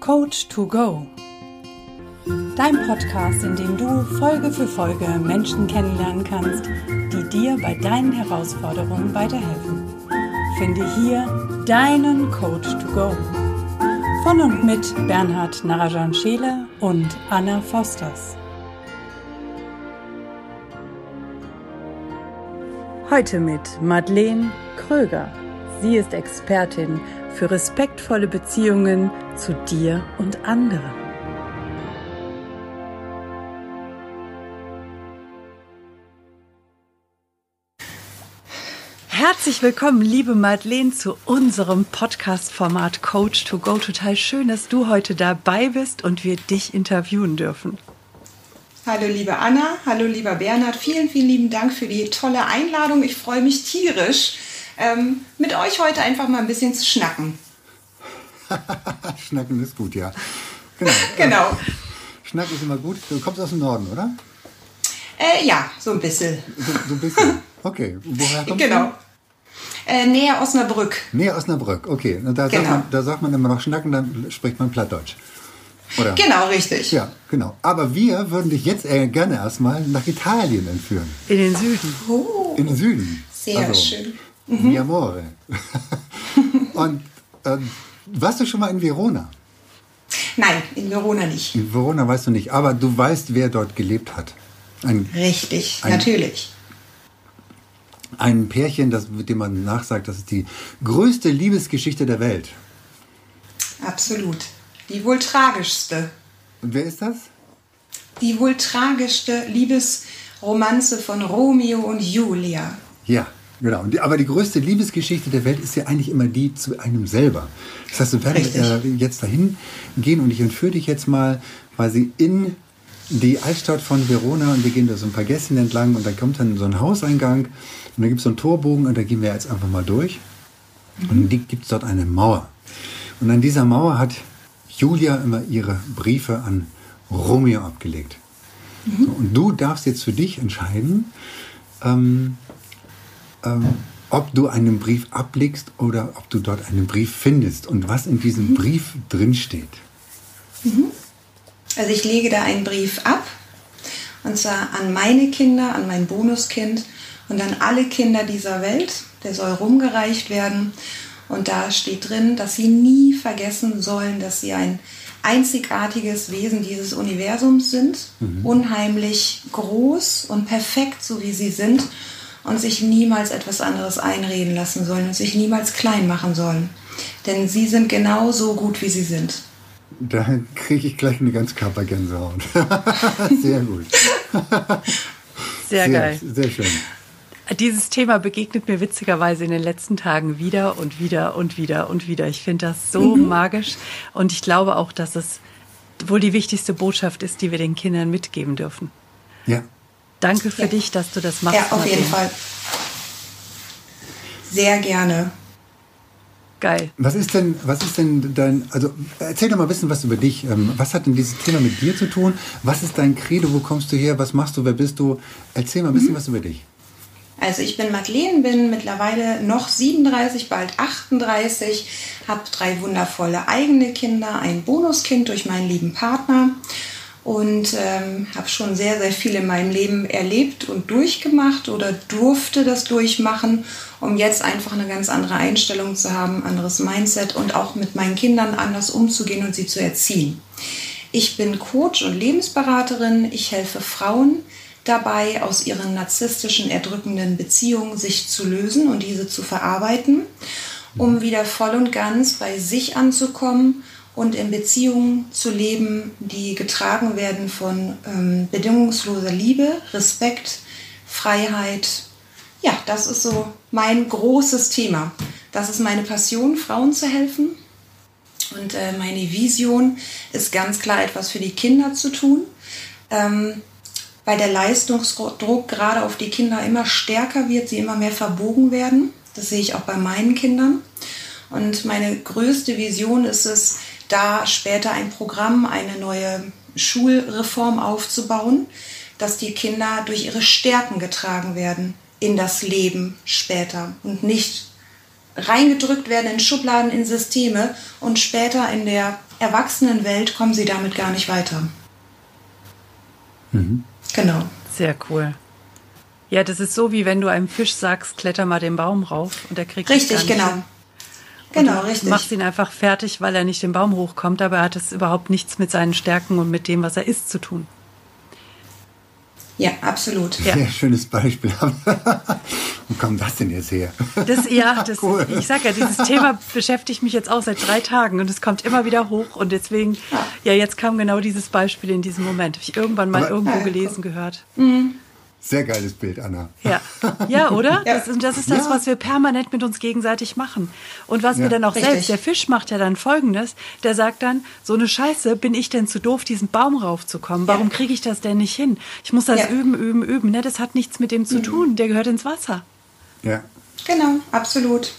Coach to Go. Dein Podcast, in dem du Folge für Folge Menschen kennenlernen kannst, die dir bei deinen Herausforderungen weiterhelfen. Finde hier deinen Coach to Go. Von und mit Bernhard Narajan Scheele und Anna Fosters. Heute mit Madeleine Kröger. Sie ist Expertin für respektvolle Beziehungen zu dir und anderen. Herzlich willkommen, liebe Madeleine, zu unserem Podcast-Format Coach to Go. Total schön, dass du heute dabei bist und wir dich interviewen dürfen. Hallo liebe Anna, hallo lieber Bernhard, vielen, vielen lieben Dank für die tolle Einladung. Ich freue mich tierisch, ähm, mit euch heute einfach mal ein bisschen zu schnacken. Schnacken ist gut, ja. Genau. genau. Schnacken ist immer gut. Du kommst aus dem Norden, oder? Äh, ja, so ein bisschen. So, so ein bisschen. Okay. Woher kommst genau. du? Äh, näher Osnabrück. Näher Osnabrück, okay. Da, genau. sagt man, da sagt man immer noch Schnacken, dann spricht man Plattdeutsch. Oder? Genau, richtig. Ja, genau. Aber wir würden dich jetzt äh, gerne erstmal nach Italien entführen. In den Süden. Oh. In den Süden. Sehr also, schön. Mhm. Mi amore. Und äh, warst du schon mal in Verona? Nein, in Verona nicht. In Verona weißt du nicht, aber du weißt, wer dort gelebt hat. Ein, Richtig, ein, natürlich. Ein Pärchen, das, mit dem man nachsagt, das ist die größte Liebesgeschichte der Welt. Absolut. Die wohl tragischste. Und wer ist das? Die wohl tragischste Liebesromanze von Romeo und Julia. Ja, Genau, aber die größte Liebesgeschichte der Welt ist ja eigentlich immer die zu einem selber. Das heißt, wir werden äh, jetzt dahin gehen und ich entführe dich jetzt mal quasi in die Altstadt von Verona und wir gehen da so ein paar Gässchen entlang und da kommt dann so ein Hauseingang und da gibt es so einen Torbogen und da gehen wir jetzt einfach mal durch. Mhm. Und dann gibt es dort eine Mauer. Und an dieser Mauer hat Julia immer ihre Briefe an Romeo abgelegt. Mhm. So, und du darfst jetzt für dich entscheiden, ähm, ähm, ob du einen Brief ablegst oder ob du dort einen Brief findest und was in diesem mhm. Brief drinsteht. Mhm. Also ich lege da einen Brief ab und zwar an meine Kinder, an mein Bonuskind und an alle Kinder dieser Welt. Der soll rumgereicht werden und da steht drin, dass sie nie vergessen sollen, dass sie ein einzigartiges Wesen dieses Universums sind, mhm. unheimlich groß und perfekt, so wie sie sind und sich niemals etwas anderes einreden lassen sollen und sich niemals klein machen sollen. Denn sie sind genauso gut, wie sie sind. Da kriege ich gleich eine ganz Körpergänsehaut. sehr gut. Sehr, sehr geil. Sehr schön. Dieses Thema begegnet mir witzigerweise in den letzten Tagen wieder und wieder und wieder und wieder. Ich finde das so mhm. magisch und ich glaube auch, dass es wohl die wichtigste Botschaft ist, die wir den Kindern mitgeben dürfen. Ja, Danke für ja. dich, dass du das machst. Ja, auf jeden Fall. Sehr gerne. Geil. Was ist denn, was ist denn dein, also erzähl doch mal ein bisschen was über dich. Ähm, was hat denn dieses Thema mit dir zu tun? Was ist dein Credo? Wo kommst du her? Was machst du? Wer bist du? Erzähl mal ein bisschen mhm. was über dich. Also ich bin Madeleine, bin mittlerweile noch 37, bald 38, habe drei wundervolle eigene Kinder, ein Bonuskind durch meinen lieben Partner und ähm, habe schon sehr, sehr viel in meinem Leben erlebt und durchgemacht oder durfte das durchmachen, um jetzt einfach eine ganz andere Einstellung zu haben, anderes Mindset und auch mit meinen Kindern anders umzugehen und sie zu erziehen. Ich bin Coach und Lebensberaterin. Ich helfe Frauen dabei, aus ihren narzisstischen, erdrückenden Beziehungen sich zu lösen und diese zu verarbeiten, um wieder voll und ganz bei sich anzukommen und in Beziehungen zu leben, die getragen werden von ähm, bedingungsloser Liebe, Respekt, Freiheit. Ja, das ist so mein großes Thema. Das ist meine Passion, Frauen zu helfen. Und äh, meine Vision ist ganz klar etwas für die Kinder zu tun, ähm, weil der Leistungsdruck gerade auf die Kinder immer stärker wird, sie immer mehr verbogen werden. Das sehe ich auch bei meinen Kindern. Und meine größte Vision ist es, da später ein Programm, eine neue Schulreform aufzubauen, dass die Kinder durch ihre Stärken getragen werden in das Leben später und nicht reingedrückt werden in Schubladen, in Systeme und später in der Erwachsenenwelt kommen sie damit gar nicht weiter. Mhm. Genau. Sehr cool. Ja, das ist so, wie wenn du einem Fisch sagst, kletter mal den Baum rauf und er kriegt Richtig, es gar nicht genau. hin. Genau, du richtig. machst ihn einfach fertig, weil er nicht den Baum hochkommt, aber er hat es überhaupt nichts mit seinen Stärken und mit dem, was er ist, zu tun. Ja, absolut. Ja. Sehr schönes Beispiel. Wo kommt das denn jetzt her? Das, ja, das, Cool. ich sag ja, dieses Thema beschäftigt mich jetzt auch seit drei Tagen und es kommt immer wieder hoch und deswegen, ja, jetzt kam genau dieses Beispiel in diesem Moment. Habe ich irgendwann mal Aber- irgendwo Ja, gelesen, gehört. Sehr geiles Bild, Anna. Ja, ja oder? Ja. Das, das ist das, Ja. was wir permanent mit uns gegenseitig machen. Und was Ja. wir dann auch Richtig. selbst, der Fisch macht ja dann Folgendes, der sagt dann, so eine Scheiße, bin ich denn zu doof, diesen Baum raufzukommen? Warum kriege ich das denn nicht hin? Ich muss das Ja. üben, üben, üben. Ne? Das hat nichts mit dem zu tun, der gehört ins Wasser. Ja. Genau, absolut.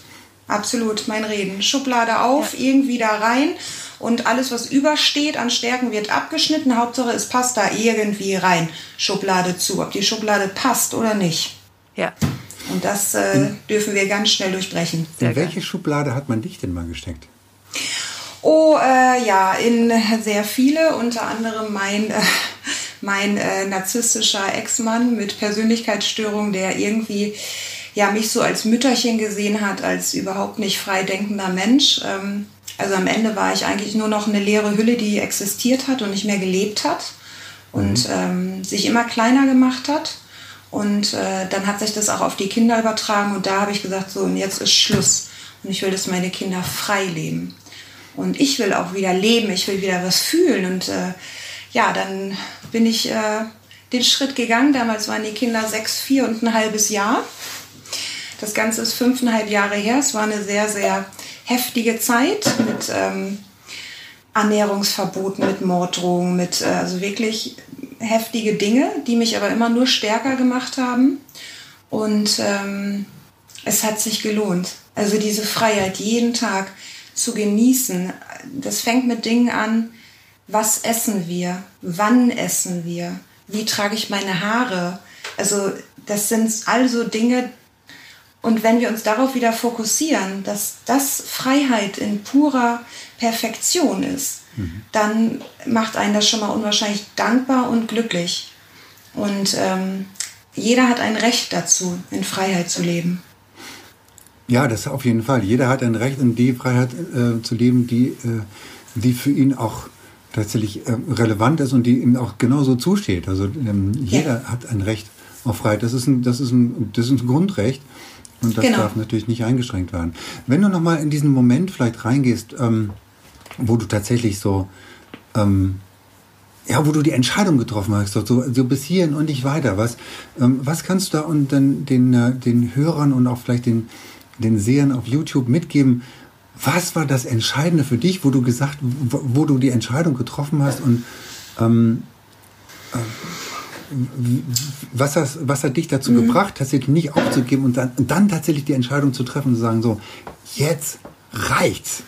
Absolut, mein Reden. Schublade auf, irgendwie da rein und alles, was übersteht an Stärken, wird abgeschnitten. Hauptsache, es passt da irgendwie rein. Schublade zu, ob die Schublade passt oder nicht. Ja, Und das äh, dürfen wir ganz schnell durchbrechen. Sehr In welche Schublade hat man dich denn mal gesteckt? Oh, äh, ja, in sehr viele, unter anderem mein, äh, mein äh, narzisstischer Ex-Mann mit Persönlichkeitsstörung, der irgendwie ja, mich so als Mütterchen gesehen hat, als überhaupt nicht frei denkender Mensch. Ähm, also am Ende war ich eigentlich nur noch eine leere Hülle, die existiert hat und nicht mehr gelebt hat und ähm, sich immer kleiner gemacht hat. Und äh, dann hat sich das auch auf die Kinder übertragen und da habe ich gesagt, so, und jetzt ist Schluss. Und ich will, dass meine Kinder frei leben. Und ich will auch wieder leben, ich will wieder was fühlen. Und äh, ja, dann bin ich äh, den Schritt gegangen. Damals waren die Kinder sechs, vier und ein halbes Jahr. Das Ganze ist fünfeinhalb Jahre her. Es war eine sehr, sehr heftige Zeit mit ähm, Ernährungsverboten, mit Morddrohungen, mit äh, also wirklich heftige Dinge, die mich aber immer nur stärker gemacht haben. Und ähm, es hat sich gelohnt. Also diese Freiheit jeden Tag zu genießen, das fängt mit Dingen an, was essen wir, wann essen wir, wie trage ich meine Haare. Also das sind also Dinge, und wenn wir uns darauf wieder fokussieren, dass das Freiheit in purer Perfektion ist, dann macht einen das schon mal unwahrscheinlich dankbar und glücklich. Und ähm, jeder hat ein Recht dazu, in Freiheit zu leben. Ja, das auf jeden Fall. Jeder hat ein Recht, in die Freiheit äh, zu leben, die, äh, die für ihn auch tatsächlich äh, relevant ist und die ihm auch genauso zusteht. Also ähm, jeder hat ein Recht auf Freiheit. Das ist ein, das ist ein, das ist ein Grundrecht und das Genau. darf natürlich nicht eingeschränkt werden. Wenn du nochmal in diesen Moment vielleicht reingehst, ähm, wo du tatsächlich so, ähm, ja, wo du die Entscheidung getroffen hast, so, so, bis hierhin und nicht weiter. Was, ähm, was kannst du da und den, den, äh, den Hörern und auch vielleicht den, den Sehern auf YouTube mitgeben? Was war das Entscheidende für dich, wo du gesagt, wo, wo du die Entscheidung getroffen hast und ähm, äh, was, hast, was hat dich dazu gebracht, tatsächlich nicht aufzugeben und dann, und dann tatsächlich die Entscheidung zu treffen und zu sagen, so, jetzt reicht's.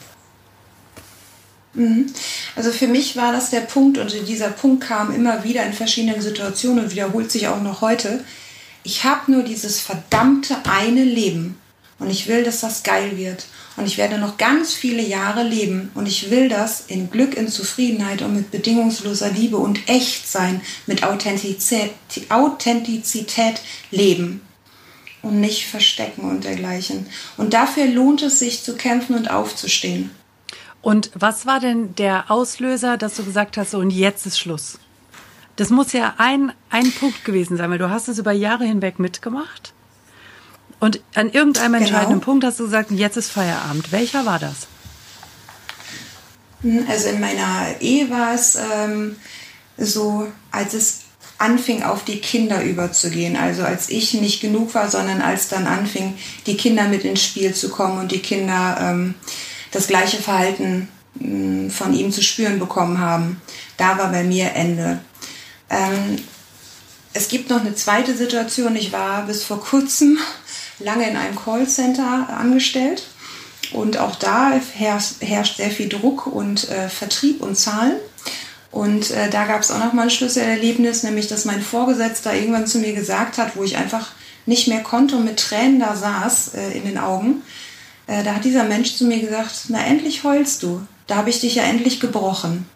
Also für mich war das der Punkt und dieser Punkt kam immer wieder in verschiedenen Situationen und wiederholt sich auch noch heute. Ich habe nur dieses verdammte eine Leben und ich will, dass das geil wird. Und ich werde noch ganz viele Jahre leben und ich will das in Glück, in Zufriedenheit und mit bedingungsloser Liebe und Echtsein, mit Authentizität, Authentizität leben und nicht verstecken und dergleichen. Und dafür lohnt es sich zu kämpfen und aufzustehen. Und was war denn der Auslöser, dass du gesagt hast, so und jetzt ist Schluss? Das muss ja ein, ein Punkt gewesen sein, weil du hast es über Jahre hinweg mitgemacht. Und an irgendeinem Genau. entscheidenden Punkt hast du gesagt, jetzt ist Feierabend. Welcher war das? Also in meiner Ehe war es ähm, so, als es anfing, auf die Kinder überzugehen. Also als ich nicht genug war, sondern als dann anfing, die Kinder mit ins Spiel zu kommen und die Kinder ähm, das gleiche Verhalten mh, von ihm zu spüren bekommen haben. Da war bei mir Ende. Ähm, es gibt noch eine zweite Situation. Ich war bis vor kurzem lange in einem Callcenter angestellt. Und auch da herrscht, sehr viel Druck und äh, Vertrieb und Zahlen. Und äh, da gab es auch noch mal ein Schlüsselerlebnis, nämlich dass mein Vorgesetzter irgendwann zu mir gesagt hat, wo ich einfach nicht mehr konnte und mit Tränen da saß äh, in den Augen, äh, da hat dieser Mensch zu mir gesagt, na endlich heulst du. Da habe ich dich ja endlich gebrochen.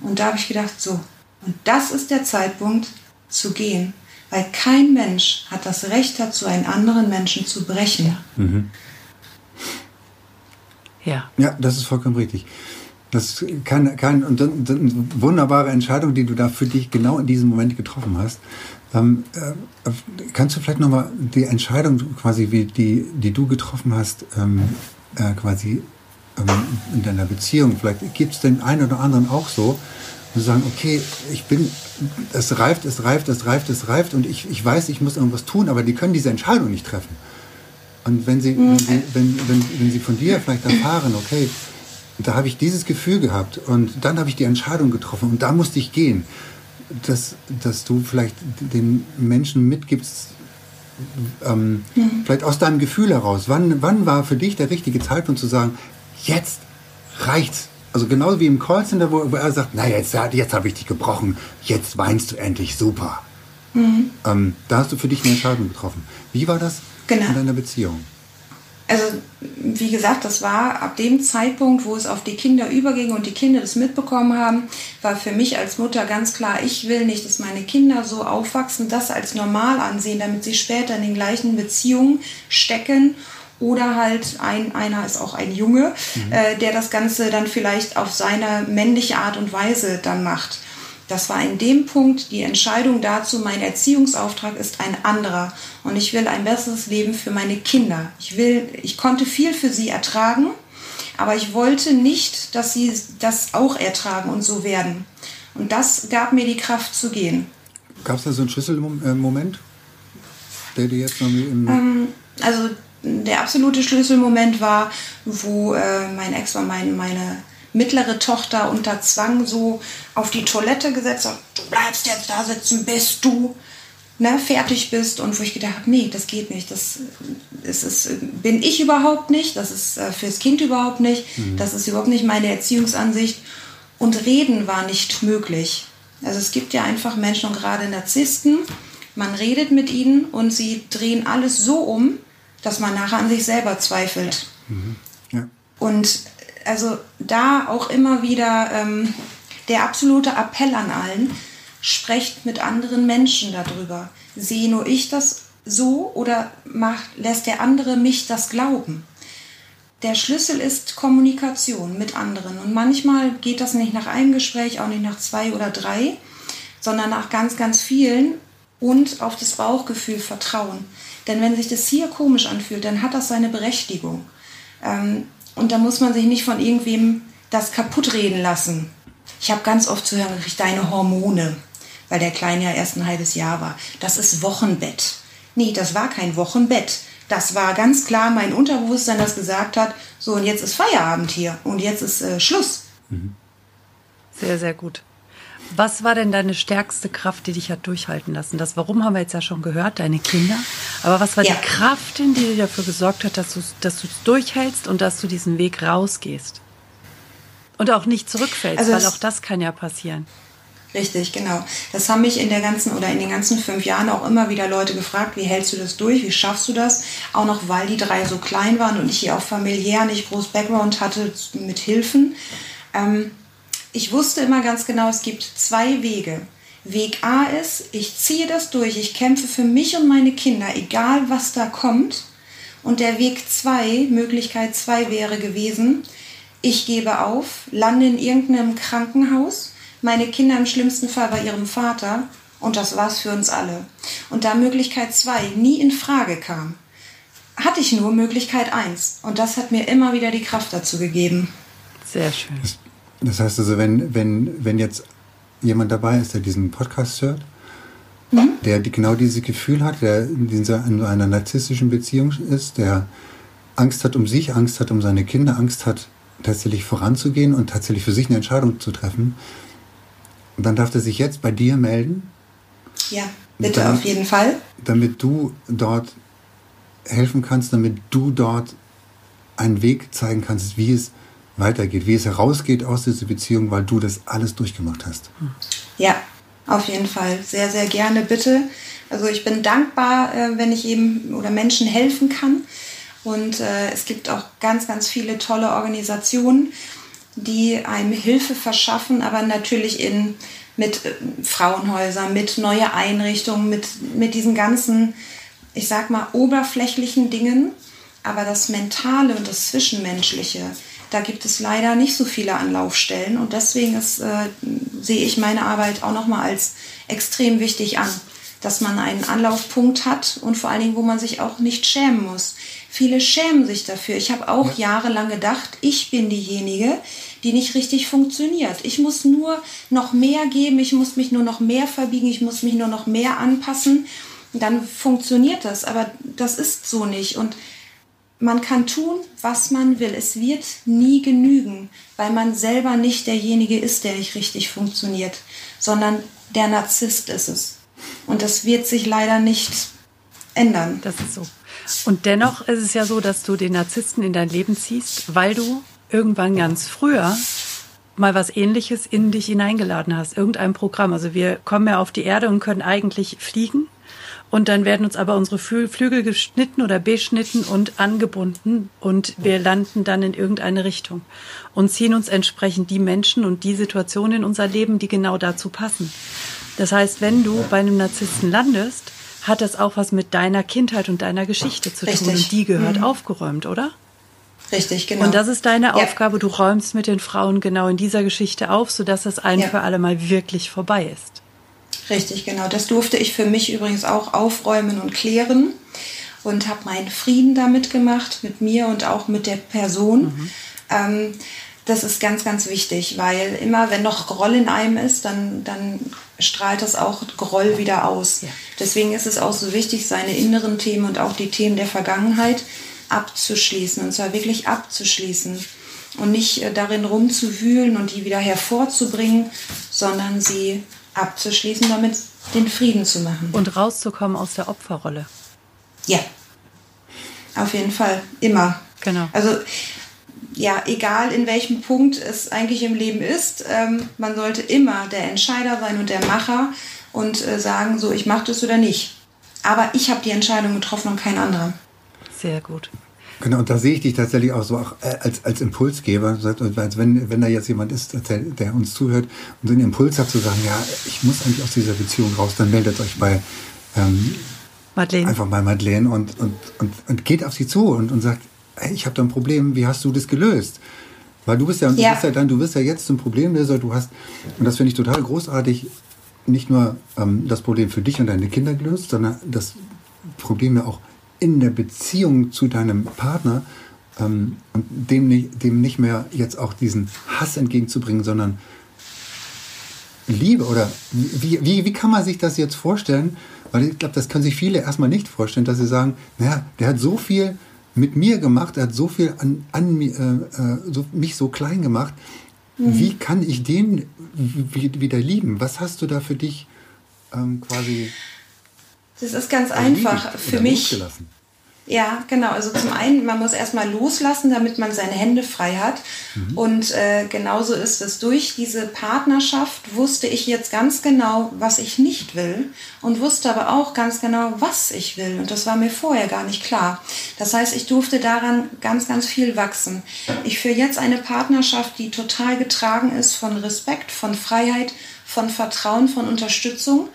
Und da habe ich gedacht, so, und das ist der Zeitpunkt zu gehen. Weil kein Mensch hat das Recht dazu, einen anderen Menschen zu brechen. Mhm. Ja. Ja, das ist vollkommen richtig. Das ist kein, kein, und dann, dann wunderbare Entscheidung, die du da für dich genau in diesem Moment getroffen hast. Ähm, äh, kannst du vielleicht nochmal die Entscheidung quasi, wie die, die du getroffen hast, ähm, äh, quasi ähm, in deiner Beziehung, vielleicht gibt es den einen oder anderen auch so, und sagen, okay, ich bin, es reift, es reift, es reift, es reift und ich, ich weiß, ich muss irgendwas tun, aber die können diese Entscheidung nicht treffen. Und wenn sie, wenn, sie, wenn, wenn, wenn sie von dir vielleicht erfahren, okay, da habe ich dieses Gefühl gehabt und dann habe ich die Entscheidung getroffen und da musste ich gehen, dass, dass du vielleicht den Menschen mitgibst, ähm, mhm. vielleicht aus deinem Gefühl heraus, wann, wann war für dich der richtige Zeitpunkt zu sagen, jetzt reicht's. Also genauso wie im Callcenter, wo, wo er sagt, na jetzt, jetzt habe ich dich gebrochen, jetzt weinst du endlich, super. Mhm. Ähm, da hast du für dich eine Entscheidung getroffen. Wie war das genau. in deiner Beziehung? Also wie gesagt, das war ab dem Zeitpunkt, wo es auf die Kinder überging und die Kinder das mitbekommen haben, war für mich als Mutter ganz klar, ich will nicht, dass meine Kinder so aufwachsen, das als normal ansehen, damit sie später in den gleichen Beziehungen stecken oder halt ein, einer ist auch ein Junge, mhm. äh, der das Ganze dann vielleicht auf seine männliche Art und Weise dann macht. Das war in dem Punkt die Entscheidung dazu, mein Erziehungsauftrag ist ein anderer und ich will ein besseres Leben für meine Kinder. Ich will, ich konnte viel für sie ertragen, aber ich wollte nicht, dass sie das auch ertragen und so werden. Und das gab mir die Kraft zu gehen. Gab es da so einen Schlüsselmoment, der dir jetzt noch im ähm, Also der absolute Schlüsselmoment war, wo äh, mein Ex war mein, meine mittlere Tochter unter Zwang so auf die Toilette gesetzt hat, du bleibst jetzt da sitzen, bis du ne, fertig bist. Und wo ich gedacht habe, nee, das geht nicht. Das, das ist, bin ich überhaupt nicht, das ist äh, fürs Kind überhaupt nicht, mhm. das ist überhaupt nicht meine Erziehungsansicht. Und reden war nicht möglich. Also es gibt ja einfach Menschen und gerade Narzissten, man redet mit ihnen und sie drehen alles so um, dass man nachher an sich selber zweifelt. Mhm. Ja. Und also da auch immer wieder ähm, der absolute Appell an allen, sprecht mit anderen Menschen darüber. Sehe nur ich das so oder macht, lässt der andere mich das glauben? Der Schlüssel ist Kommunikation mit anderen. Und manchmal geht das nicht nach einem Gespräch, auch nicht nach zwei oder drei, sondern nach ganz, ganz vielen und auf das Bauchgefühl vertrauen. Denn wenn sich das hier komisch anfühlt, dann hat das seine Berechtigung. Ähm, und da muss man sich nicht von irgendwem das kaputt reden lassen. Ich habe ganz oft zu hören gekriegt, deine Hormone, weil der Kleine ja erst ein halbes Jahr war. Das ist Wochenbett. Nee, das war kein Wochenbett. Das war ganz klar mein Unterbewusstsein, das gesagt hat, so und jetzt ist Feierabend hier und jetzt ist äh, Schluss. Mhm. Sehr, sehr gut. Was war denn deine stärkste Kraft, die dich hat durchhalten lassen? Das Warum haben wir jetzt ja schon gehört, deine Kinder. Aber was war ja. die Kraft, in die dafür gesorgt hat, dass du dass es durchhältst und dass du diesen Weg rausgehst? Und auch nicht zurückfällst, also weil auch das kann ja passieren. Richtig, genau. Das haben mich in der ganzen oder in den ganzen fünf Jahren auch immer wieder Leute gefragt, wie hältst du das durch, wie schaffst du das? Auch noch, weil die drei so klein waren und ich hier auch familiär nicht groß Background hatte mit Hilfen. Ähm, ich wusste immer ganz genau, es gibt zwei Wege. Weg A ist, ich ziehe das durch, ich kämpfe für mich und meine Kinder, egal was da kommt. Und der Weg 2, Möglichkeit 2 wäre gewesen, ich gebe auf, lande in irgendeinem Krankenhaus, meine Kinder im schlimmsten Fall bei ihrem Vater und das war's für uns alle. Und da Möglichkeit 2 nie in Frage kam, hatte ich nur Möglichkeit 1 und das hat mir immer wieder die Kraft dazu gegeben. Sehr schön. Das heißt also, wenn, wenn, wenn jetzt jemand dabei ist, der diesen Podcast hört, mhm. der genau dieses Gefühl hat, der in, in einer narzisstischen Beziehung ist, der Angst hat um sich, Angst hat um seine Kinder, Angst hat tatsächlich voranzugehen und tatsächlich für sich eine Entscheidung zu treffen, dann darf er sich jetzt bei dir melden. Ja, bitte damit, auf jeden Fall. Damit du dort helfen kannst, damit du dort einen Weg zeigen kannst, wie es weitergeht, wie es herausgeht aus dieser Beziehung, weil du das alles durchgemacht hast. Ja, auf jeden Fall. Sehr, sehr gerne, bitte. Also ich bin dankbar, äh, wenn ich eben oder Menschen helfen kann. Und äh, es gibt auch ganz, ganz viele tolle Organisationen, die einem Hilfe verschaffen, aber natürlich in, mit äh, Frauenhäusern, mit neue Einrichtungen, mit, mit diesen ganzen, ich sag mal, oberflächlichen Dingen. Aber das Mentale und das Zwischenmenschliche, da gibt es leider nicht so viele Anlaufstellen. Und deswegen ist, äh, sehe ich meine Arbeit auch nochmal als extrem wichtig an dass man einen Anlaufpunkt hat und vor allen Dingen, wo man sich auch nicht schämen muss. Viele schämen sich dafür. Ich habe auch ja. jahrelang gedacht, ich bin diejenige, die nicht richtig funktioniert. Ich muss nur noch mehr geben, ich muss mich nur noch mehr verbiegen, ich muss mich nur noch mehr anpassen. Dann funktioniert das, aber das ist so nicht. Und man kann tun, was man will. Es wird nie genügen, weil man selber nicht derjenige ist, der nicht richtig funktioniert, sondern der Narzisst ist es. Und das wird sich leider nicht ändern. Das ist so. Und dennoch ist es ja so, dass du den Narzissten in dein Leben ziehst, weil du irgendwann ganz früher mal was ähnliches in dich hineingeladen hast, irgendein Programm. Also wir kommen ja auf die Erde und können eigentlich fliegen. Und dann werden uns aber unsere Flügel geschnitten oder beschnitten und angebunden und wir landen dann in irgendeine Richtung und ziehen uns entsprechend die Menschen und die Situationen in unser Leben, die genau dazu passen. Das heißt, wenn du bei einem Narzissten landest, hat das auch was mit deiner Kindheit und deiner Geschichte zu Richtig. tun. Und die gehört mhm. aufgeräumt, oder? Richtig, genau. Und das ist deine ja. Aufgabe. Du räumst mit den Frauen genau in dieser Geschichte auf, sodass das ein ja. für alle Mal wirklich vorbei ist. Richtig, genau. Das durfte ich für mich übrigens auch aufräumen und klären und habe meinen Frieden damit gemacht, mit mir und auch mit der Person. Mhm. Ähm, das ist ganz, ganz wichtig, weil immer, wenn noch Groll in einem ist, dann, dann strahlt das auch Groll wieder aus. Ja. Deswegen ist es auch so wichtig, seine inneren Themen und auch die Themen der Vergangenheit abzuschließen. Und zwar wirklich abzuschließen. Und nicht äh, darin rumzuwühlen und die wieder hervorzubringen, sondern sie abzuschließen, damit den Frieden zu machen. Und rauszukommen aus der Opferrolle. Ja, auf jeden Fall, immer. Genau. Also ja, egal in welchem Punkt es eigentlich im Leben ist, ähm, man sollte immer der Entscheider sein und der Macher und äh, sagen, so, ich mache das oder nicht. Aber ich habe die Entscheidung getroffen und kein anderer. Sehr gut. Genau, und da sehe ich dich tatsächlich auch so auch äh, als, als Impulsgeber, als wenn, wenn da jetzt jemand ist, der, der uns zuhört und so einen Impuls hat zu sagen, ja, ich muss eigentlich aus dieser Beziehung raus, dann meldet euch bei ähm, Madeleine. einfach bei Madeleine und, und, und, und geht auf sie zu und, und sagt, hey, ich habe da ein Problem, wie hast du das gelöst? Weil du bist ja, ja. Du bist ja dann, du bist ja jetzt zum Problemlöser, du hast, und das finde ich total großartig, nicht nur ähm, das Problem für dich und deine Kinder gelöst, sondern das Problem ja auch in der Beziehung zu deinem Partner ähm, und dem nicht, dem nicht mehr jetzt auch diesen Hass entgegenzubringen, sondern Liebe oder wie, wie, wie kann man sich das jetzt vorstellen? Weil ich glaube, das können sich viele erstmal nicht vorstellen, dass sie sagen, naja, der hat so viel mit mir gemacht, er hat so viel an, an äh, äh, so, mich so klein gemacht. Mhm. Wie kann ich den wieder lieben? Was hast du da für dich ähm, quasi? Das ist ganz einfach für mich. Losgelassen? Ja, genau. Also zum einen, man muss erstmal loslassen, damit man seine Hände frei hat. Mhm. Und äh, genauso ist es. Durch diese Partnerschaft wusste ich jetzt ganz genau, was ich nicht will und wusste aber auch ganz genau, was ich will. Und das war mir vorher gar nicht klar. Das heißt, ich durfte daran ganz, ganz viel wachsen. Ich führe jetzt eine Partnerschaft, die total getragen ist von Respekt, von Freiheit, von Vertrauen, von Unterstützung.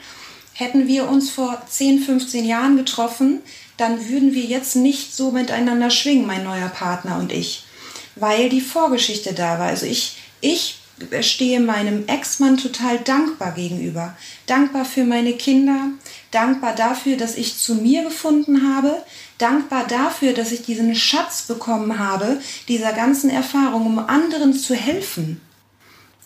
Hätten wir uns vor 10, 15 Jahren getroffen, dann würden wir jetzt nicht so miteinander schwingen, mein neuer Partner und ich, weil die Vorgeschichte da war. Also ich, ich stehe meinem Ex-Mann total dankbar gegenüber. Dankbar für meine Kinder, dankbar dafür, dass ich zu mir gefunden habe, dankbar dafür, dass ich diesen Schatz bekommen habe, dieser ganzen Erfahrung, um anderen zu helfen.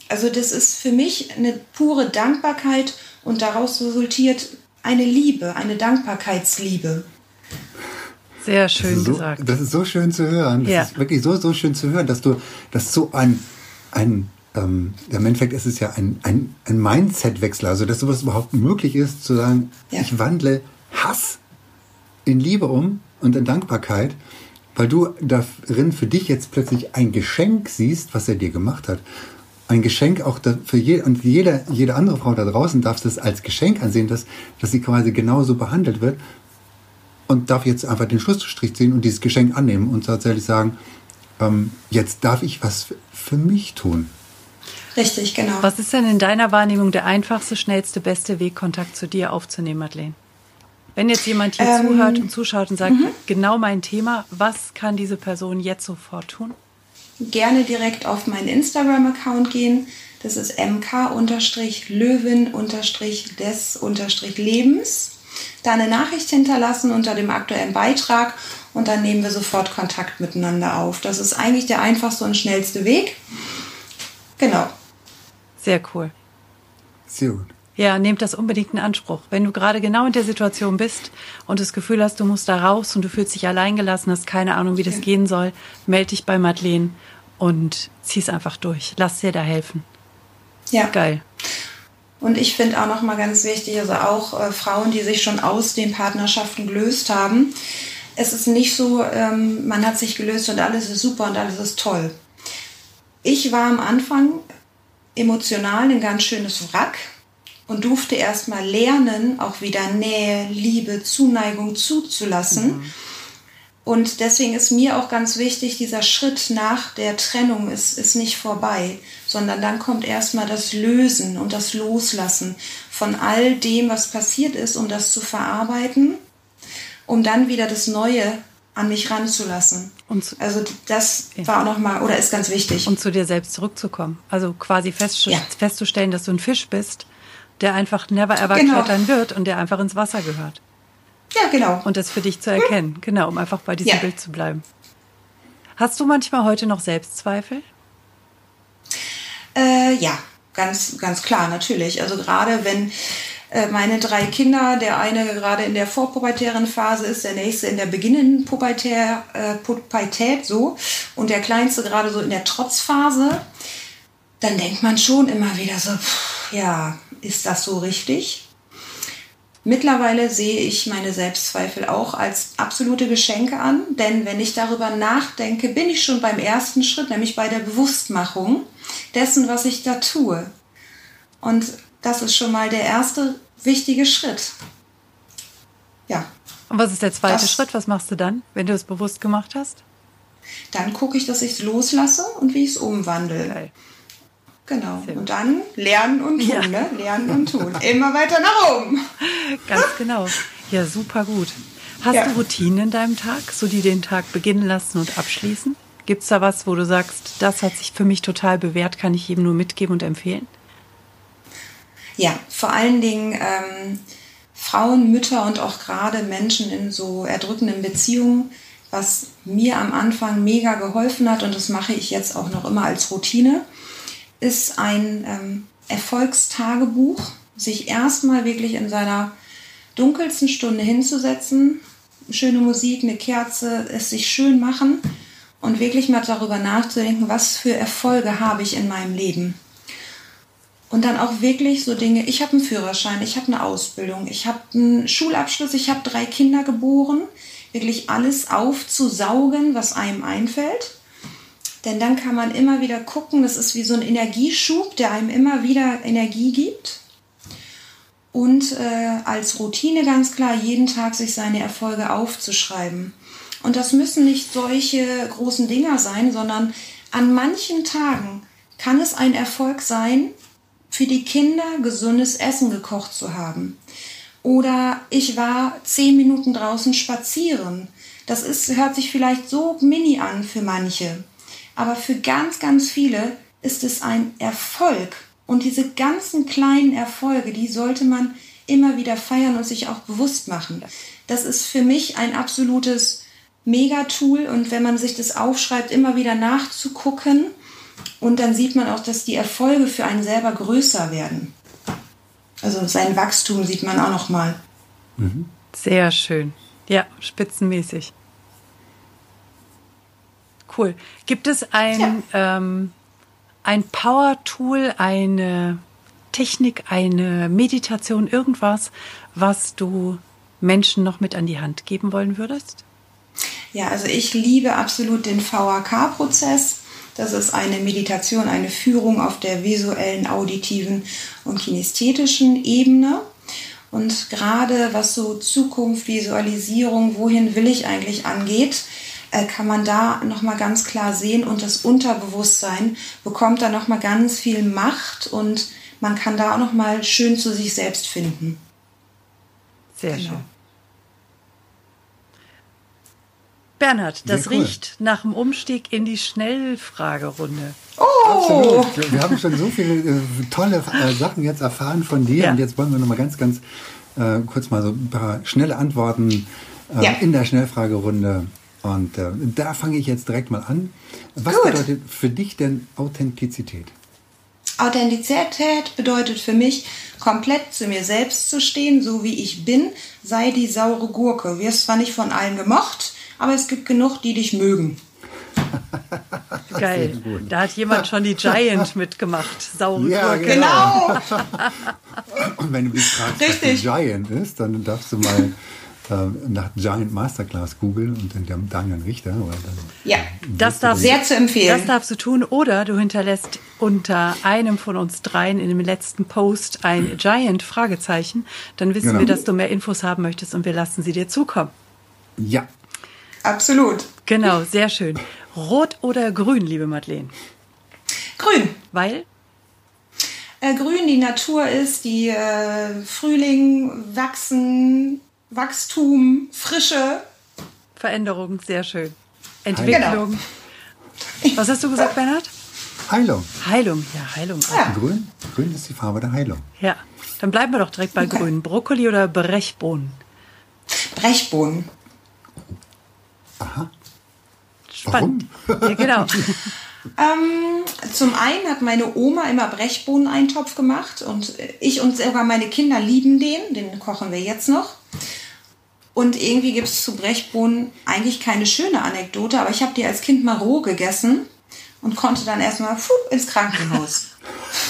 Also das ist für mich eine pure Dankbarkeit und daraus resultiert eine Liebe, eine Dankbarkeitsliebe. Sehr schön so, gesagt. Das ist so schön zu hören. Das ja. ist wirklich so, so schön zu hören, dass du, dass so ein, ein ähm, im Endeffekt ist es ja ein, ein, ein Mindset-Wechsel, also dass sowas überhaupt möglich ist, zu sagen, ja. ich wandle Hass in Liebe um und in Dankbarkeit, weil du darin für dich jetzt plötzlich ein Geschenk siehst, was er dir gemacht hat. Ein Geschenk auch für jede, und jede, jede andere Frau da draußen darf das als Geschenk ansehen, dass, dass sie quasi genauso behandelt wird, und darf jetzt einfach den Schlussstrich ziehen und dieses Geschenk annehmen und tatsächlich sagen, ähm, jetzt darf ich was für mich tun. Richtig, genau. Was ist denn in deiner Wahrnehmung der einfachste, schnellste, beste Weg, Kontakt zu dir aufzunehmen, Madeleine? Wenn jetzt jemand hier ähm, zuhört und zuschaut und sagt, -hmm. genau mein Thema, was kann diese Person jetzt sofort tun? Gerne direkt auf meinen Instagram-Account gehen. Das ist mk-löwen-des-lebens. Da eine Nachricht hinterlassen unter dem aktuellen Beitrag und dann nehmen wir sofort Kontakt miteinander auf. Das ist eigentlich der einfachste und schnellste Weg. Genau. Sehr cool. Sehr gut. Ja, nehmt das unbedingt in Anspruch. Wenn du gerade genau in der Situation bist und das Gefühl hast, du musst da raus und du fühlst dich alleingelassen, hast keine Ahnung, wie das ja. gehen soll, melde dich bei Madeleine und zieh's einfach durch. Lass dir da helfen. Ja. Geil. Und ich finde auch noch mal ganz wichtig, also auch äh, Frauen, die sich schon aus den Partnerschaften gelöst haben. Es ist nicht so, ähm, man hat sich gelöst und alles ist super und alles ist toll. Ich war am Anfang emotional ein ganz schönes Wrack und durfte erst mal lernen, auch wieder Nähe, Liebe, Zuneigung zuzulassen. Mhm. Und deswegen ist mir auch ganz wichtig, dieser Schritt nach der Trennung ist, ist nicht vorbei, sondern dann kommt erstmal das Lösen und das Loslassen von all dem, was passiert ist, um das zu verarbeiten, um dann wieder das Neue an mich ranzulassen. Und also das ja. war auch nochmal, oder ist ganz wichtig. Und zu dir selbst zurückzukommen. Also quasi festzustellen, ja. festzustellen, dass du ein Fisch bist, der einfach never ever genau. klettern wird und der einfach ins Wasser gehört. Ja, genau. Und das für dich zu erkennen. Hm. Genau, um einfach bei diesem ja. Bild zu bleiben. Hast du manchmal heute noch Selbstzweifel? Äh, ja, ganz, ganz klar, natürlich. Also gerade wenn äh, meine drei Kinder, der eine gerade in der vorpubertären Phase ist, der nächste in der beginnenden Pubertär, äh, Pubertät so und der kleinste gerade so in der Trotzphase, dann denkt man schon immer wieder so, pff, ja, ist das so richtig? Mittlerweile sehe ich meine Selbstzweifel auch als absolute Geschenke an, denn wenn ich darüber nachdenke, bin ich schon beim ersten Schritt, nämlich bei der Bewusstmachung dessen, was ich da tue. Und das ist schon mal der erste wichtige Schritt. Ja. Und was ist der zweite das, Schritt? Was machst du dann, wenn du es bewusst gemacht hast? Dann gucke ich, dass ich es loslasse und wie ich es umwandle. Geil. Genau. Und dann lernen und tun, ja. ne? Lernen und tun. Immer weiter nach oben. Ganz genau. Ja, super gut. Hast ja. du Routinen in deinem Tag, so die den Tag beginnen lassen und abschließen? Gibt es da was, wo du sagst, das hat sich für mich total bewährt, kann ich jedem nur mitgeben und empfehlen? Ja, vor allen Dingen ähm, Frauen, Mütter und auch gerade Menschen in so erdrückenden Beziehungen, was mir am Anfang mega geholfen hat und das mache ich jetzt auch noch immer als Routine, ist ein ähm, Erfolgstagebuch, sich erstmal wirklich in seiner dunkelsten Stunde hinzusetzen, schöne Musik, eine Kerze, es sich schön machen und wirklich mal darüber nachzudenken, was für Erfolge habe ich in meinem Leben. Und dann auch wirklich so Dinge, ich habe einen Führerschein, ich habe eine Ausbildung, ich habe einen Schulabschluss, ich habe drei Kinder geboren, wirklich alles aufzusaugen, was einem einfällt. Denn dann kann man immer wieder gucken, das ist wie so ein Energieschub, der einem immer wieder Energie gibt. Und äh, als Routine ganz klar, jeden Tag sich seine Erfolge aufzuschreiben. Und das müssen nicht solche großen Dinger sein, sondern an manchen Tagen kann es ein Erfolg sein, für die Kinder gesundes Essen gekocht zu haben. Oder ich war zehn Minuten draußen spazieren. Das ist, hört sich vielleicht so mini an für manche. Aber für ganz, ganz viele ist es ein Erfolg. Und diese ganzen kleinen Erfolge, die sollte man immer wieder feiern und sich auch bewusst machen. Das ist für mich ein absolutes Megatool und wenn man sich das aufschreibt, immer wieder nachzugucken und dann sieht man auch, dass die Erfolge für einen selber größer werden. Also sein Wachstum sieht man auch noch mal. Mhm. Sehr schön. Ja, spitzenmäßig. Cool. Gibt es ein, ja. ähm, ein Power-Tool, eine Technik, eine Meditation, irgendwas, was du Menschen noch mit an die Hand geben wollen würdest? Ja, also ich liebe absolut den VAK-Prozess. Das ist eine Meditation, eine Führung auf der visuellen, auditiven und kinästhetischen Ebene. Und gerade was so Zukunft, Visualisierung, wohin will ich eigentlich angeht, kann man da nochmal ganz klar sehen und das Unterbewusstsein bekommt da nochmal ganz viel Macht und man kann da auch nochmal schön zu sich selbst finden. Sehr genau. schön. Bernhard, das cool. riecht nach dem Umstieg in die Schnellfragerunde. Oh! Absolut. Wir haben schon so viele äh, tolle äh, Sachen jetzt erfahren von dir ja. und jetzt wollen wir noch mal ganz, ganz äh, kurz mal so ein paar schnelle Antworten äh, ja. in der Schnellfragerunde. Und äh, da fange ich jetzt direkt mal an. Was Gut. bedeutet für dich denn Authentizität? Authentizität bedeutet für mich, komplett zu mir selbst zu stehen, so wie ich bin, sei die saure Gurke. Wirst zwar nicht von allen gemocht, aber es gibt genug, die dich mögen. Geil. Da hat jemand schon die Giant mitgemacht. Saure ja, Gurke. Genau. Und wenn du dich fragst, was die Giant ist, dann darfst du mal nach Giant Masterclass googeln und dann Daniel Richter. ja, das darf sehr zu empfehlen. Das darfst du tun oder du hinterlässt unter einem von uns dreien in dem letzten Post ein Giant Fragezeichen. Dann wissen genau. wir, dass du mehr Infos haben möchtest und wir lassen sie dir zukommen. Ja, Absolut. Genau, sehr schön. Rot oder grün, liebe Madeleine? Grün. Weil? Äh, grün die Natur ist, die äh, Frühling, Wachsen, Wachstum, Frische. Veränderung, sehr schön. Entwicklung. Genau. Was hast du gesagt, Bernhard? Heilung. Heilung, ja, Heilung. Ja. Grün, grün ist die Farbe der Heilung. Ja, dann bleiben wir doch direkt bei okay. grün. Brokkoli oder Brechbohnen? Brechbohnen. Aha. Spannend. Warum? Ja, genau. ähm, zum einen hat meine Oma immer Brechbohneneintopf gemacht und ich und sogar meine Kinder lieben den. Den kochen wir jetzt noch. Und irgendwie gibt es zu Brechbohnen eigentlich keine schöne Anekdote, aber ich habe die als Kind mal roh gegessen und konnte dann erstmal ins Krankenhaus.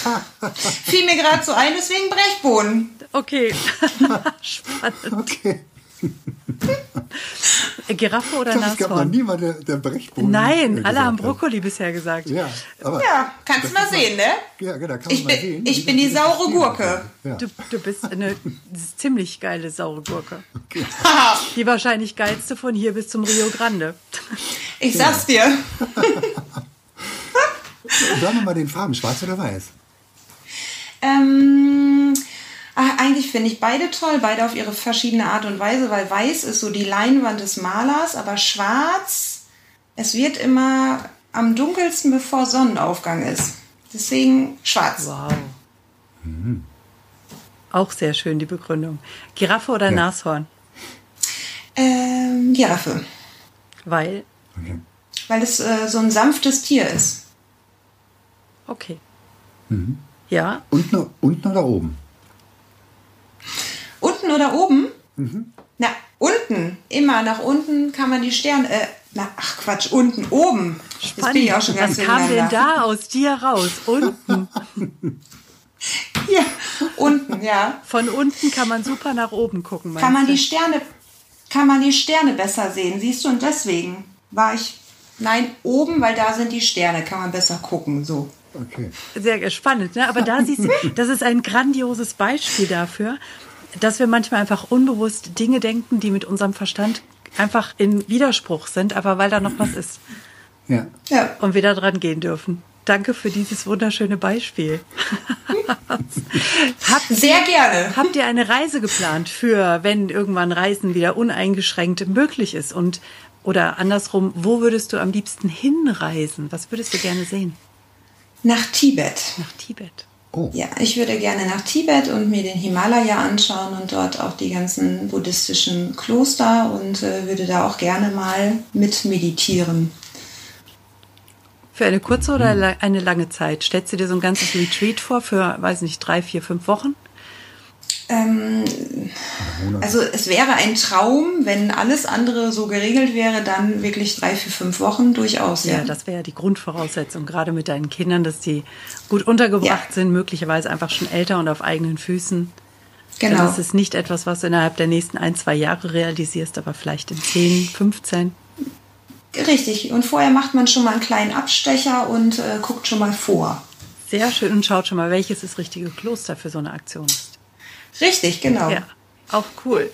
Fiel mir gerade so ein, deswegen Brechbohnen. Okay. Spannend. Okay. Giraffe oder glaub, Nashorn? Es gab noch niemand, der, der Brechbohnen. Nein, alle haben Brokkoli hat. bisher gesagt. Ja, aber ja kannst du mal sehen, ne? Ja, genau, kann ich man bin, sehen. Ich bin die saure Gurke. Ja. Du, du, bist eine ziemlich geile saure Gurke. Okay. die wahrscheinlich geilste von hier bis zum Rio Grande. Ich sag's dir. Sagen wir mal den Farben, schwarz oder weiß? Ähm, Ach, eigentlich finde ich beide toll, beide auf ihre verschiedene Art und Weise, weil weiß ist so die Leinwand des Malers, aber schwarz, es wird immer am dunkelsten, bevor Sonnenaufgang ist. Deswegen schwarz. Wow. Mhm. Auch sehr schön die Begründung. Giraffe oder ja. Nashorn? Ähm, Giraffe. Weil? Okay. Weil es äh, so ein sanftes Tier ist. Okay. Mhm. Ja. Unten, unten oder oben? Unten oder oben? Mhm. Na, unten. Immer nach unten kann man die Sterne. Äh, na, ach Quatsch, unten, oben. Spannend. Das bin ich auch schon ganz Was kam denn da aus dir raus? Unten. ja, unten, ja. Von unten kann man super nach oben gucken. Kann man die Sterne, kann man die Sterne besser sehen, siehst du? Und deswegen war ich, nein, oben, weil da sind die Sterne, kann man besser gucken, so. Okay. Sehr spannend, ne? aber da siehst du, das ist ein grandioses Beispiel dafür, dass wir manchmal einfach unbewusst Dinge denken, die mit unserem Verstand einfach in Widerspruch sind, aber weil da noch was ist. Ja. ja. Und wir da dran gehen dürfen. Danke für dieses wunderschöne Beispiel. habt, Sehr gerne. Habt ihr eine Reise geplant für, wenn irgendwann Reisen wieder uneingeschränkt möglich ist? Und oder andersrum, wo würdest du am liebsten hinreisen? Was würdest du gerne sehen? Nach Tibet. Nach Tibet. Oh. Ja, ich würde gerne nach Tibet und mir den Himalaya anschauen und dort auch die ganzen buddhistischen Kloster und äh, würde da auch gerne mal mit meditieren. Für eine kurze oder hm. eine lange Zeit? Stellst du dir so ein ganzes Retreat vor für, weiß nicht, drei, vier, fünf Wochen? Ähm, also es wäre ein Traum, wenn alles andere so geregelt wäre, dann wirklich drei, vier, fünf Wochen durchaus. Ja, ja das wäre ja die Grundvoraussetzung, gerade mit deinen Kindern, dass die gut untergebracht ja. sind, möglicherweise einfach schon älter und auf eigenen Füßen. Genau. Das ist nicht etwas, was du innerhalb der nächsten ein, zwei Jahre realisierst, aber vielleicht in 10, 15. Richtig. Und vorher macht man schon mal einen kleinen Abstecher und äh, guckt schon mal vor. Sehr schön und schaut schon mal, welches das richtige Kloster für so eine Aktion ist. Richtig, genau. Ja, auch cool.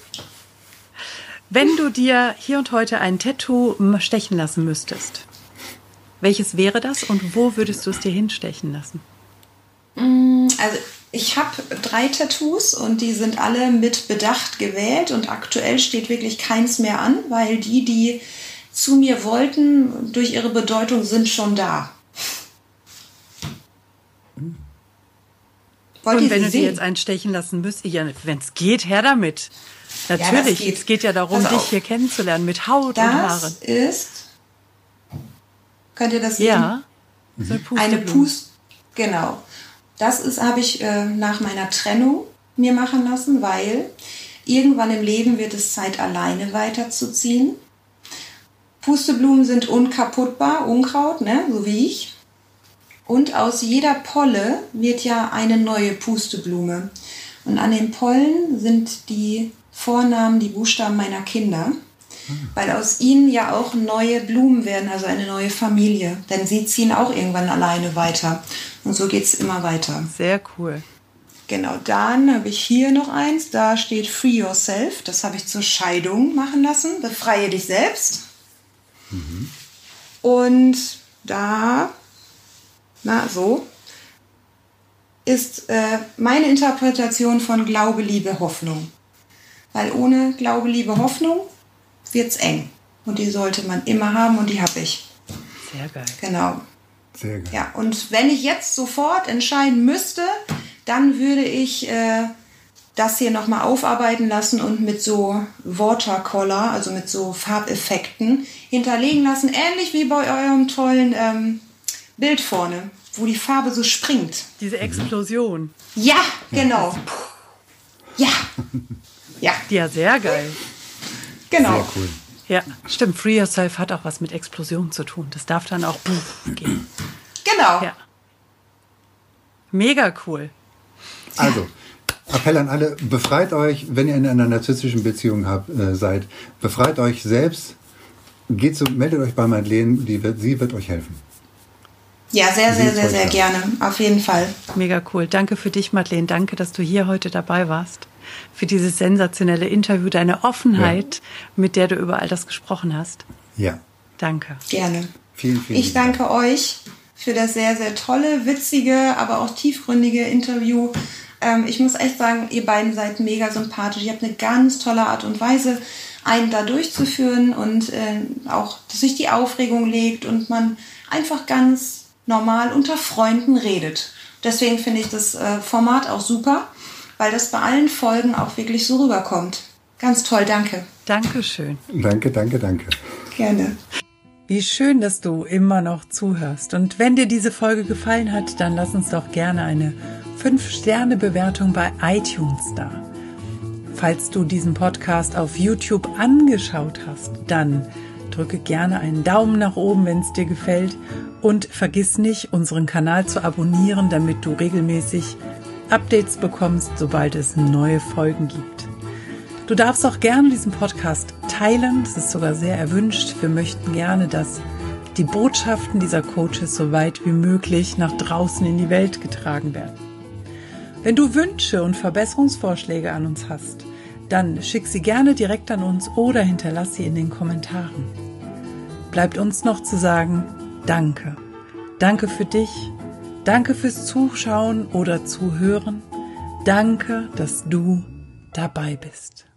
Wenn du dir hier und heute ein Tattoo stechen lassen müsstest, welches wäre das und wo würdest du es dir hinstechen lassen? Also ich habe drei Tattoos und die sind alle mit Bedacht gewählt und aktuell steht wirklich keins mehr an, weil die, die zu mir wollten, durch ihre Bedeutung sind schon da. Wollt und wenn du dir jetzt einstechen lassen müsstest, ja, wenn es geht, her damit. Natürlich, ja, geht. es geht ja darum, dich hier kennenzulernen mit Haut das und Haaren. Das ist, könnt ihr das sehen? Ja, so eine Pust, genau. Das ist, habe ich äh, nach meiner Trennung mir machen lassen, weil irgendwann im Leben wird es Zeit, alleine weiterzuziehen. Pusteblumen sind unkaputtbar, Unkraut, ne, so wie ich. Und aus jeder Polle wird ja eine neue Pusteblume. Und an den Pollen sind die Vornamen, die Buchstaben meiner Kinder. Weil aus ihnen ja auch neue Blumen werden, also eine neue Familie. Denn sie ziehen auch irgendwann alleine weiter. Und so geht es immer weiter. Sehr cool. Genau, dann habe ich hier noch eins. Da steht Free Yourself. Das habe ich zur Scheidung machen lassen. Befreie dich selbst. Mhm. Und da na so, ist äh, meine Interpretation von Glaube, Liebe, Hoffnung. Weil ohne Glaube, Liebe, Hoffnung wird es eng. Und die sollte man immer haben und die habe ich. Sehr geil. Genau. Sehr geil. Ja, und wenn ich jetzt sofort entscheiden müsste, dann würde ich äh, das hier nochmal aufarbeiten lassen und mit so Watercolor, also mit so Farbeffekten hinterlegen lassen. Ähnlich wie bei eurem tollen ähm, Bild vorne, wo die Farbe so springt. Diese Explosion. Ja, genau. Ja. Ja. Ja, sehr geil. Genau. Sehr cool. Ja, stimmt. Free Yourself hat auch was mit Explosion zu tun. Das darf dann auch gehen. Genau. Ja. Mega cool. Also, Appell an alle, befreit euch, wenn ihr in einer narzisstischen Beziehung habt, äh, seid, befreit euch selbst, geht so, meldet euch bei Madeleine, die wird, sie wird euch helfen. Ja, sehr, sehr, sehr, sehr gerne. Auf jeden Fall. Mega cool. Danke für dich, Madeleine. Danke, dass du hier heute dabei warst. Für dieses sensationelle Interview, deine Offenheit, ja. mit der du über all das gesprochen hast. Ja. Danke. Gerne. Vielen, vielen Ich danke euch für das sehr, sehr tolle, witzige, aber auch tiefgründige Interview. Ähm, ich muss echt sagen, ihr beiden seid mega sympathisch. Ihr habt eine ganz tolle Art und Weise, einen da durchzuführen und äh, auch, dass sich die Aufregung legt und man einfach ganz normal unter Freunden redet. Deswegen finde ich das äh, Format auch super, weil das bei allen Folgen auch wirklich so rüberkommt. Ganz toll, danke. Dankeschön. Danke, danke, danke. Gerne. Wie schön, dass du immer noch zuhörst. Und wenn dir diese Folge gefallen hat, dann lass uns doch gerne eine 5-Sterne-Bewertung bei iTunes da. Falls du diesen Podcast auf YouTube angeschaut hast, dann drücke gerne einen Daumen nach oben, wenn es dir gefällt und vergiss nicht, unseren Kanal zu abonnieren, damit du regelmäßig Updates bekommst, sobald es neue Folgen gibt. Du darfst auch gerne diesen Podcast teilen, das ist sogar sehr erwünscht. Wir möchten gerne, dass die Botschaften dieser Coaches so weit wie möglich nach draußen in die Welt getragen werden. Wenn du Wünsche und Verbesserungsvorschläge an uns hast, dann schick sie gerne direkt an uns oder hinterlass sie in den Kommentaren. Bleibt uns noch zu sagen, Danke. Danke für dich. Danke fürs Zuschauen oder Zuhören. Danke, dass du dabei bist.